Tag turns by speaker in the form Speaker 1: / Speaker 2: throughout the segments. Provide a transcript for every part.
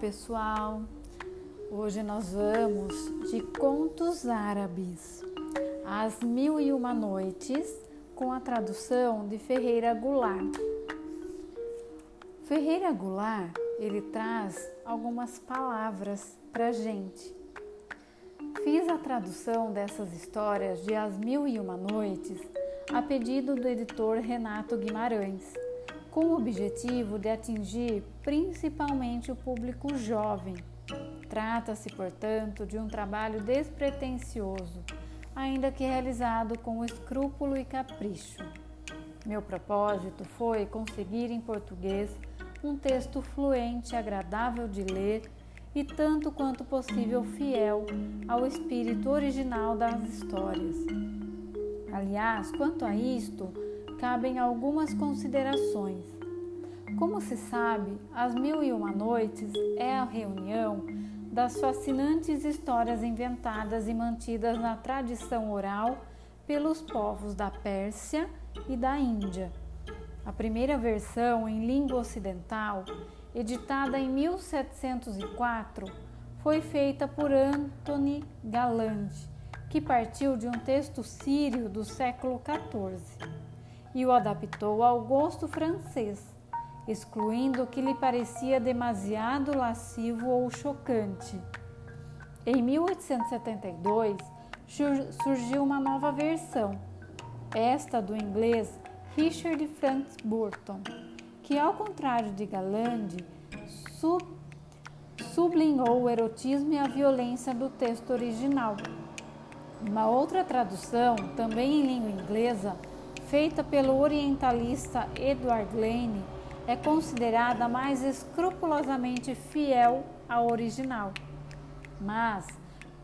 Speaker 1: pessoal! Hoje nós vamos de contos árabes, As Mil e Uma Noites, com a tradução de Ferreira Goulart. Ferreira Goulart, ele traz algumas palavras para gente. Fiz a tradução dessas histórias de As Mil e Uma Noites a pedido do editor Renato Guimarães com o objetivo de atingir principalmente o público jovem. Trata-se, portanto, de um trabalho despretensioso, ainda que realizado com escrúpulo e capricho. Meu propósito foi conseguir em português um texto fluente, agradável de ler e tanto quanto possível fiel ao espírito original das histórias. Aliás, quanto a isto, cabem algumas considerações. Como se sabe, As Mil e Uma Noites é a reunião das fascinantes histórias inventadas e mantidas na tradição oral pelos povos da Pérsia e da Índia. A primeira versão em língua ocidental, editada em 1704, foi feita por Anthony Galland, que partiu de um texto sírio do século XIV e o adaptou ao gosto francês, excluindo o que lhe parecia demasiado lascivo ou chocante. Em 1872 surgiu uma nova versão, esta do inglês Richard Frank Burton, que, ao contrário de Galland, sub sublinhou o erotismo e a violência do texto original. Uma outra tradução, também em língua inglesa, feita pelo orientalista Edward Lane, é considerada mais escrupulosamente fiel ao original. Mas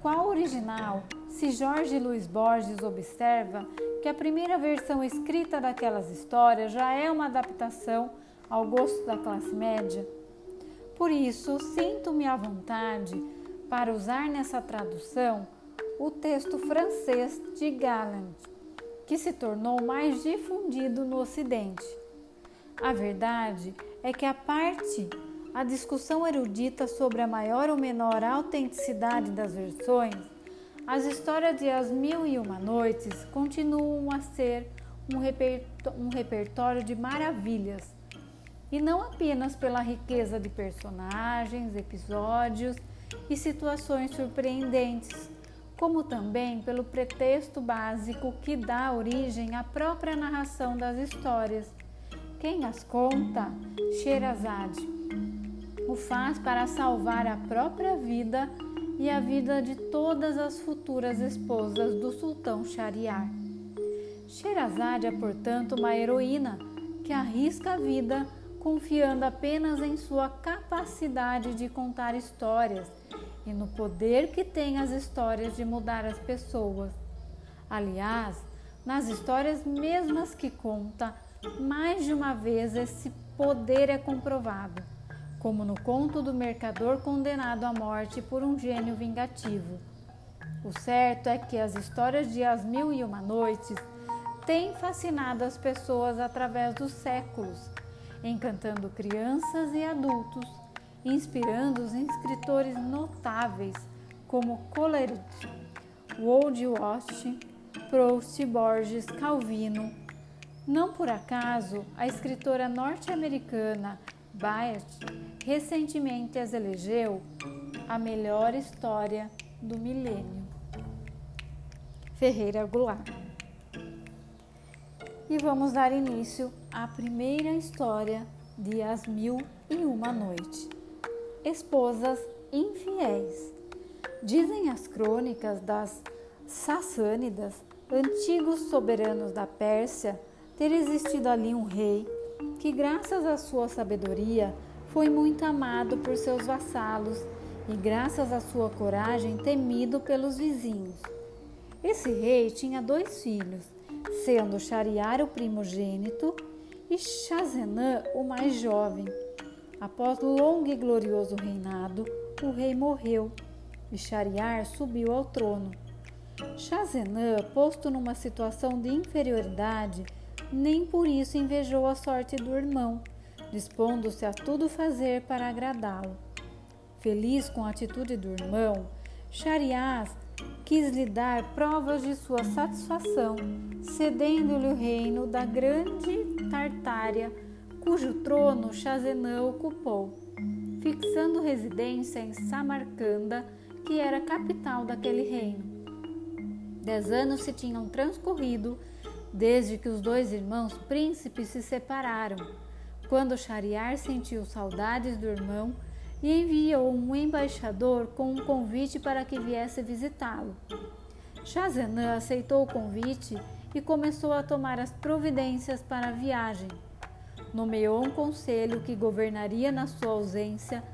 Speaker 1: qual original se Jorge Luiz Borges observa que a primeira versão escrita daquelas histórias já é uma adaptação ao gosto da classe média? Por isso, sinto-me à vontade para usar nessa tradução o texto francês de Galland que se tornou mais difundido no Ocidente. A verdade é que a parte a discussão erudita sobre a maior ou menor autenticidade das versões, as histórias de As Mil e Uma Noites continuam a ser um, um repertório de maravilhas, e não apenas pela riqueza de personagens, episódios e situações surpreendentes, como também pelo pretexto básico que dá origem à própria narração das histórias. Quem as conta? Sherazade. O faz para salvar a própria vida e a vida de todas as futuras esposas do sultão Shariar. Sherazade é, portanto, uma heroína que arrisca a vida confiando apenas em sua capacidade de contar histórias e no poder que tem as histórias de mudar as pessoas. Aliás, nas histórias mesmas que conta, mais de uma vez esse poder é comprovado, como no conto do mercador condenado à morte por um gênio vingativo. O certo é que as histórias de As Mil e Uma Noites têm fascinado as pessoas através dos séculos, encantando crianças e adultos inspirando os escritores notáveis como Coleridge, Wordsworth, Proust, Borges, Calvino. Não por acaso, a escritora norte-americana Bayard recentemente as elegeu a melhor história do milênio. Ferreira Goulart. E vamos dar início à primeira história de As Mil e Uma Noite esposas infiéis. Dizem as crônicas das Sassânidas, antigos soberanos da Pérsia, ter existido ali um rei que, graças à sua sabedoria, foi muito amado por seus vassalos e, graças à sua coragem, temido pelos vizinhos. Esse rei tinha dois filhos, sendo Shariar o primogênito e Shazenã o mais jovem. Após longo e glorioso reinado, o rei morreu e Shariar subiu ao trono. Shazenã, posto numa situação de inferioridade, nem por isso invejou a sorte do irmão, dispondo-se a tudo fazer para agradá-lo. Feliz com a atitude do irmão, Shariás quis lhe dar provas de sua satisfação, cedendo-lhe o reino da grande Tartária, cujo trono Chazenã ocupou, fixando residência em Samarcanda, que era capital daquele reino. Dez anos se tinham transcorrido desde que os dois irmãos príncipes se separaram, quando Shariar sentiu saudades do irmão e enviou um embaixador com um convite para que viesse visitá-lo. Chazenã aceitou o convite e começou a tomar as providências para a viagem. Nomeou um conselho que governaria na sua ausência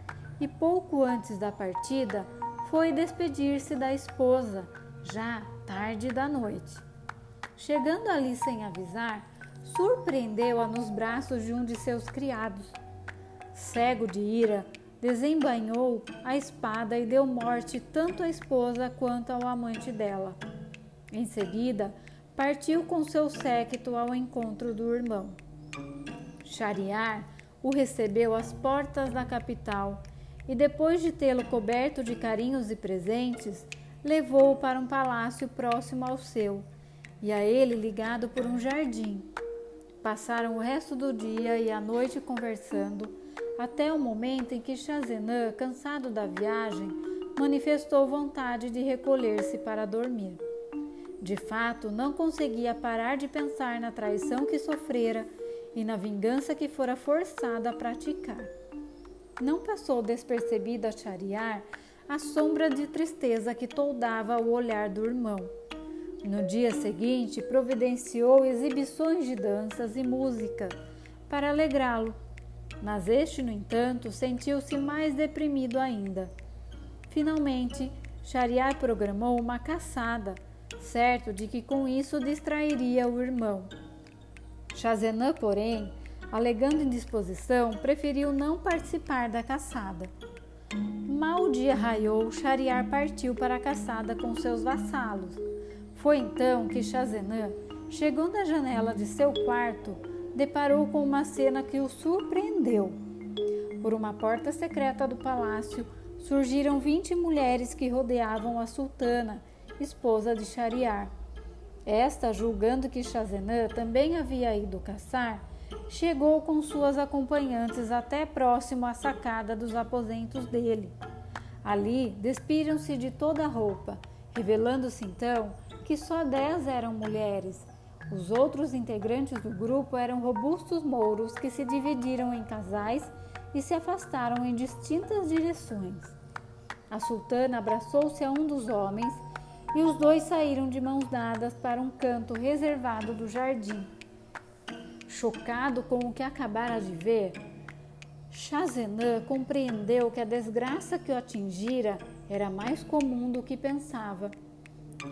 Speaker 1: e pouco antes da partida foi despedir-se da esposa, já tarde da noite. Chegando ali sem avisar, surpreendeu-a nos braços de um de seus criados. Cego de ira, desembainhou a espada e deu morte tanto à esposa quanto ao amante dela. Em seguida, partiu com seu séquito ao encontro do irmão. Shariar o recebeu às portas da capital e, depois de tê-lo coberto de carinhos e presentes, levou-o para um palácio próximo ao seu e a ele ligado por um jardim. Passaram o resto do dia e a noite conversando até o momento em que Chazenã, cansado da viagem, manifestou vontade de recolher-se para dormir. De fato, não conseguia parar de pensar na traição que sofrera e na vingança que fora forçada a praticar. Não passou despercebida a Chariar a sombra de tristeza que toldava o olhar do irmão. No dia seguinte, providenciou exibições de danças e música para alegrá-lo mas este, no entanto, sentiu-se mais deprimido ainda. Finalmente, Shariar programou uma caçada, certo de que com isso distrairia o irmão. Chazenã, porém, alegando indisposição, preferiu não participar da caçada. Mal o dia raiou, Shariar partiu para a caçada com seus vassalos. Foi então que Chazenã chegou na janela de seu quarto deparou com uma cena que o surpreendeu. Por uma porta secreta do palácio surgiram vinte mulheres que rodeavam a sultana, esposa de Shariar. Esta, julgando que Shazenã também havia ido caçar, chegou com suas acompanhantes até próximo à sacada dos aposentos dele. Ali despiram-se de toda a roupa, revelando-se então que só dez eram mulheres os outros integrantes do grupo eram robustos mouros que se dividiram em casais e se afastaram em distintas direções. A sultana abraçou-se a um dos homens e os dois saíram de mãos dadas para um canto reservado do jardim. Chocado com o que acabara de ver, Chazenã compreendeu que a desgraça que o atingira era mais comum do que pensava.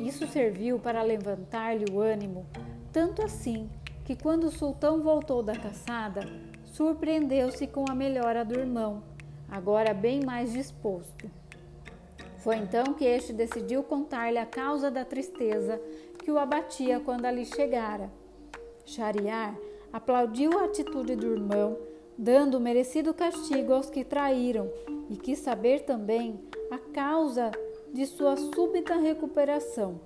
Speaker 1: Isso serviu para levantar-lhe o ânimo tanto assim que, quando o sultão voltou da caçada, surpreendeu-se com a melhora do irmão, agora bem mais disposto. Foi então que este decidiu contar-lhe a causa da tristeza que o abatia quando ali chegara. Shariar aplaudiu a atitude do irmão, dando o merecido castigo aos que traíram, e quis saber também a causa de sua súbita recuperação.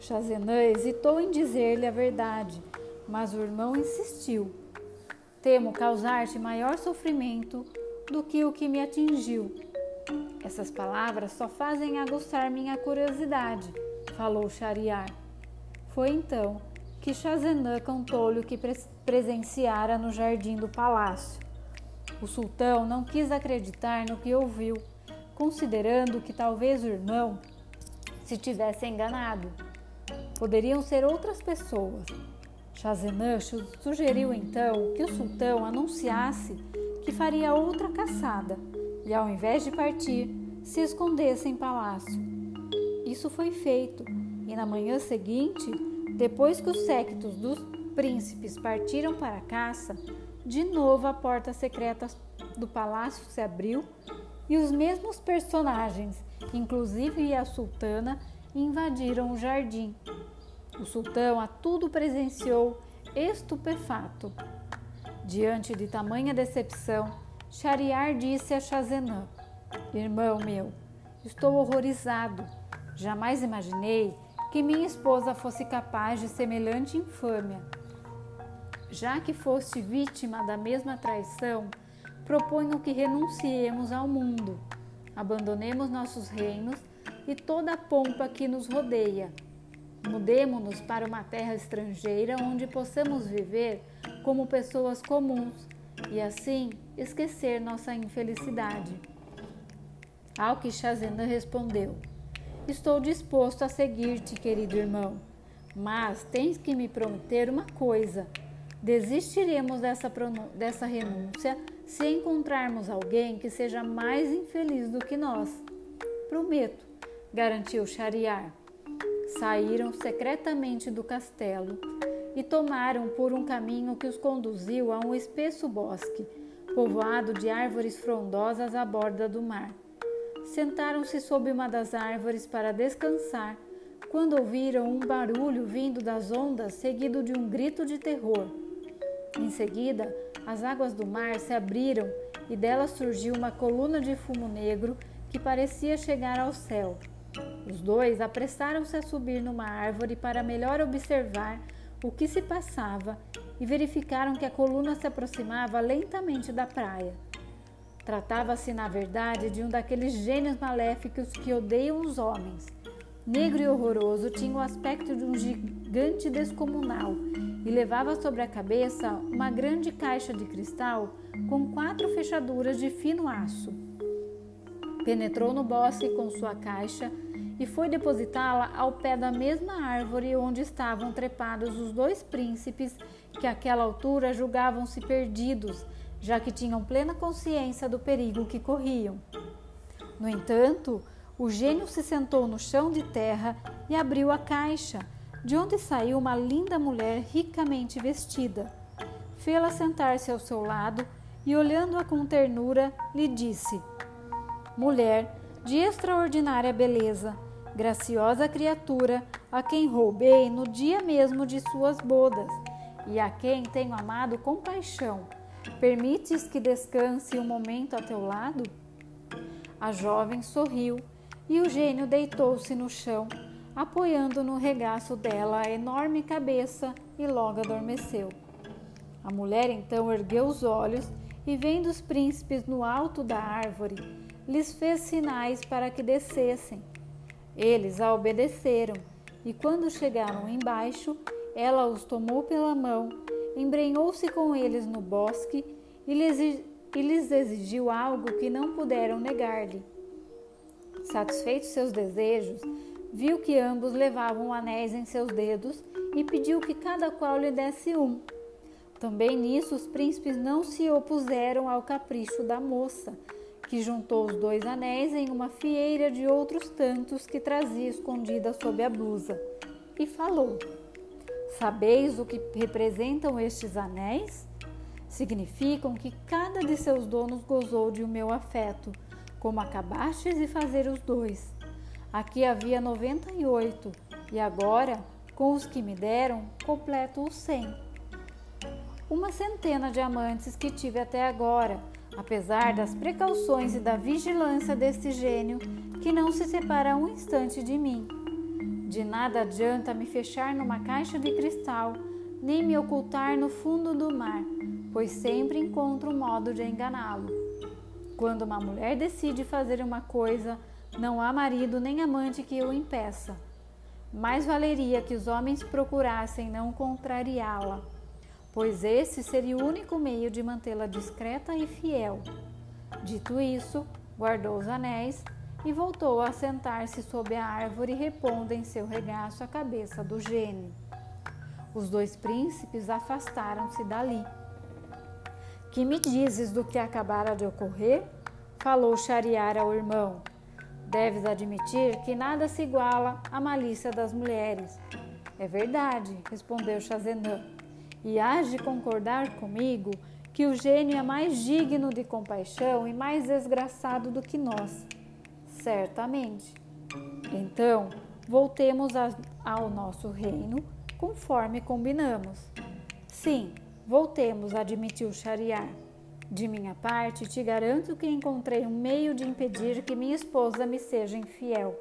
Speaker 1: Chazenã hesitou em dizer-lhe a verdade, mas o irmão insistiu. Temo causar-te maior sofrimento do que o que me atingiu. Essas palavras só fazem aguçar minha curiosidade, falou Shariar. Foi então que Chazenã contou-lhe o que presenciara no jardim do palácio. O sultão não quis acreditar no que ouviu, considerando que talvez o irmão se tivesse enganado. Poderiam ser outras pessoas. Chazenush sugeriu então que o sultão anunciasse que faria outra caçada e, ao invés de partir, se escondesse em palácio. Isso foi feito, e na manhã seguinte, depois que os séquitos dos príncipes partiram para a caça, de novo a porta secreta do palácio se abriu e os mesmos personagens, inclusive a sultana, invadiram o jardim. O sultão a tudo presenciou estupefato. Diante de tamanha decepção, Shariar disse a Chazenã: Irmão meu, estou horrorizado. Jamais imaginei que minha esposa fosse capaz de semelhante infâmia. Já que foste vítima da mesma traição, proponho que renunciemos ao mundo, abandonemos nossos reinos e toda a pompa que nos rodeia. Mudemo-nos para uma terra estrangeira onde possamos viver como pessoas comuns e assim esquecer nossa infelicidade. Ao que Shazena respondeu: Estou disposto a seguir-te, querido irmão, mas tens que me prometer uma coisa. Desistiremos dessa, dessa renúncia se encontrarmos alguém que seja mais infeliz do que nós. Prometo, garantiu Shariar. Saíram secretamente do castelo e tomaram por um caminho que os conduziu a um espesso bosque, povoado de árvores frondosas à borda do mar. Sentaram-se sob uma das árvores para descansar, quando ouviram um barulho vindo das ondas, seguido de um grito de terror. Em seguida, as águas do mar se abriram e dela surgiu uma coluna de fumo negro que parecia chegar ao céu. Os dois apressaram-se a subir numa árvore para melhor observar o que se passava e verificaram que a coluna se aproximava lentamente da praia. Tratava-se, na verdade, de um daqueles gênios maléficos que odeiam os homens. Negro e horroroso, tinha o aspecto de um gigante descomunal e levava sobre a cabeça uma grande caixa de cristal com quatro fechaduras de fino aço. Penetrou no bosque com sua caixa e foi depositá-la ao pé da mesma árvore onde estavam trepados os dois príncipes que àquela altura julgavam-se perdidos já que tinham plena consciência do perigo que corriam. No entanto, o gênio se sentou no chão de terra e abriu a caixa, de onde saiu uma linda mulher ricamente vestida. Fê-la sentar-se ao seu lado e, olhando-a com ternura, lhe disse: Mulher de extraordinária beleza, graciosa criatura, a quem roubei no dia mesmo de suas bodas e a quem tenho amado com paixão Permites que descanse um momento a teu lado? A jovem sorriu e o gênio deitou-se no chão, apoiando no regaço dela a enorme cabeça e logo adormeceu. A mulher então ergueu os olhos e, vendo os príncipes no alto da árvore, lhes fez sinais para que descessem. Eles a obedeceram e, quando chegaram embaixo, ela os tomou pela mão embrenhou-se com eles no bosque e lhes exigiu algo que não puderam negar-lhe. Satisfeitos seus desejos, viu que ambos levavam anéis em seus dedos e pediu que cada qual lhe desse um. Também nisso os príncipes não se opuseram ao capricho da moça, que juntou os dois anéis em uma fieira de outros tantos que trazia escondida sob a blusa, e falou: Sabeis o que representam estes anéis? Significam que cada de seus donos gozou de o meu afeto, como acabastes de fazer os dois. Aqui havia noventa e oito, e agora, com os que me deram, completo os cem. Uma centena de amantes que tive até agora, apesar das precauções e da vigilância deste gênio, que não se separa um instante de mim. De nada adianta me fechar numa caixa de cristal, nem me ocultar no fundo do mar, pois sempre encontro um modo de enganá-lo. Quando uma mulher decide fazer uma coisa, não há marido nem amante que o impeça. Mais valeria que os homens procurassem não contrariá-la, pois esse seria o único meio de mantê-la discreta e fiel. Dito isso, guardou os anéis e voltou a sentar-se sob a árvore, repondo em seu regaço a cabeça do gênio. Os dois príncipes afastaram-se dali. Que me dizes do que acabara de ocorrer? Falou Shariar ao irmão. Deves admitir que nada se iguala à malícia das mulheres. É verdade, respondeu Chazenã. E hás de concordar comigo que o gênio é mais digno de compaixão e mais desgraçado do que nós. Certamente. Então, voltemos a, ao nosso reino conforme combinamos. Sim, voltemos, admitiu Shariar. De minha parte, te garanto que encontrei um meio de impedir que minha esposa me seja infiel.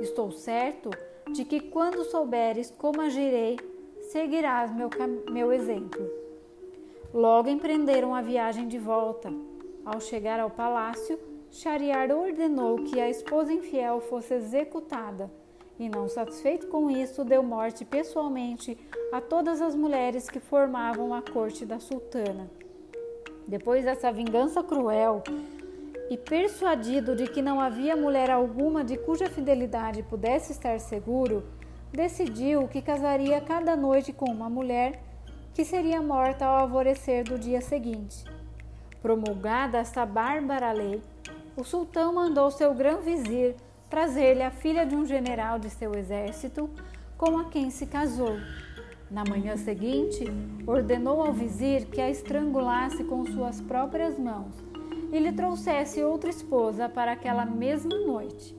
Speaker 1: Estou certo de que, quando souberes como agirei, seguirás meu, meu exemplo. Logo empreenderam a viagem de volta. Ao chegar ao palácio, Shariar ordenou que a esposa infiel fosse executada e, não satisfeito com isso, deu morte pessoalmente a todas as mulheres que formavam a corte da sultana. Depois dessa vingança cruel e persuadido de que não havia mulher alguma de cuja fidelidade pudesse estar seguro, decidiu que casaria cada noite com uma mulher que seria morta ao alvorecer do dia seguinte. Promulgada esta bárbara lei, o sultão mandou seu grão-vizir trazer-lhe a filha de um general de seu exército, com a quem se casou. Na manhã seguinte, ordenou ao vizir que a estrangulasse com suas próprias mãos e lhe trouxesse outra esposa para aquela mesma noite.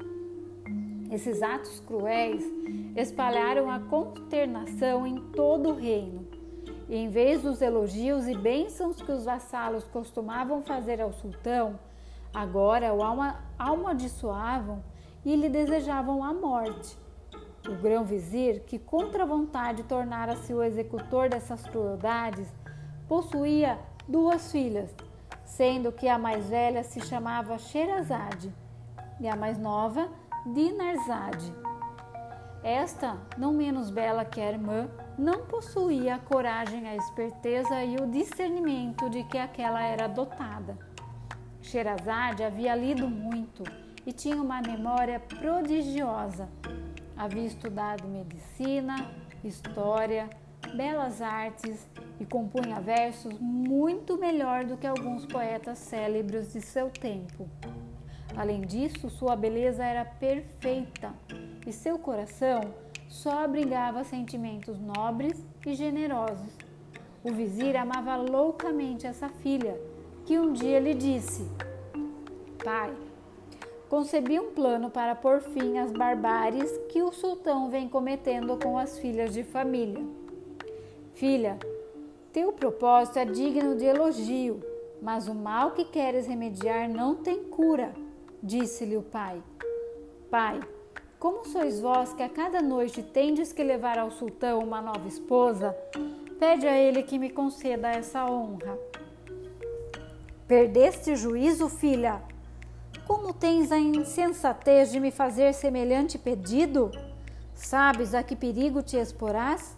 Speaker 1: Esses atos cruéis espalharam a consternação em todo o reino. E em vez dos elogios e bênçãos que os vassalos costumavam fazer ao sultão, agora o amaldiçoavam e lhe desejavam a morte. O grão-vizir, que contra vontade tornara-se o executor dessas crueldades, possuía duas filhas, sendo que a mais velha se chamava Sherazade e a mais nova Dinarzade. Esta, não menos bela que a irmã, não possuía a coragem, a esperteza e o discernimento de que aquela era dotada. Sherazade havia lido muito e tinha uma memória prodigiosa. Havia estudado medicina, história, belas artes e compunha versos muito melhor do que alguns poetas célebres de seu tempo. Além disso, sua beleza era perfeita e seu coração só abrigava sentimentos nobres e generosos. O vizir amava loucamente essa filha, que um dia lhe disse: Pai, concebi um plano para pôr fim às barbáries que o sultão vem cometendo com as filhas de família. Filha, teu propósito é digno de elogio, mas o mal que queres remediar não tem cura, disse-lhe o pai. Pai, como sois vós que a cada noite tendes que levar ao sultão uma nova esposa, pede a ele que me conceda essa honra. Perdeste juízo, filha? Como tens a insensatez de me fazer semelhante pedido? Sabes a que perigo te exporás?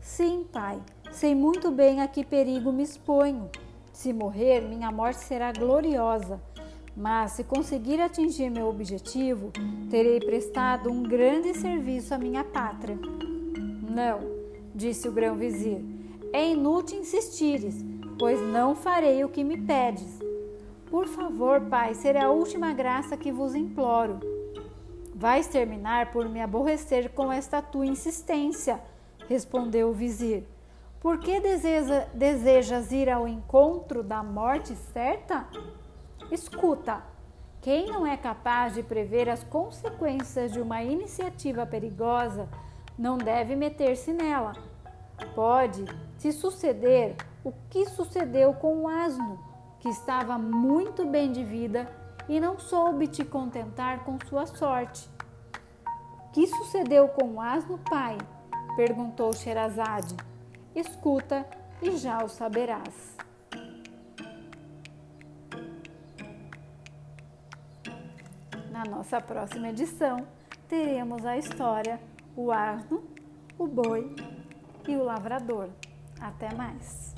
Speaker 1: Sim, pai, sei muito bem a que perigo me exponho. Se morrer, minha morte será gloriosa. Mas se conseguir atingir meu objetivo, terei prestado um grande serviço à minha pátria. Não, disse o grão-vizir, é inútil insistires, pois não farei o que me pedes. Por favor, Pai, será a última graça que vos imploro. Vais terminar por me aborrecer com esta tua insistência, respondeu o vizir. Por que deseja, desejas ir ao encontro da morte certa? Escuta, quem não é capaz de prever as consequências de uma iniciativa perigosa não deve meter-se nela. Pode se suceder o que sucedeu com o asno que estava muito bem de vida e não soube te contentar com sua sorte. Que sucedeu com o asno pai? perguntou Sherazade. Escuta e já o saberás. Na nossa próxima edição, teremos a história O Asno, o Boi e o Lavrador. Até mais!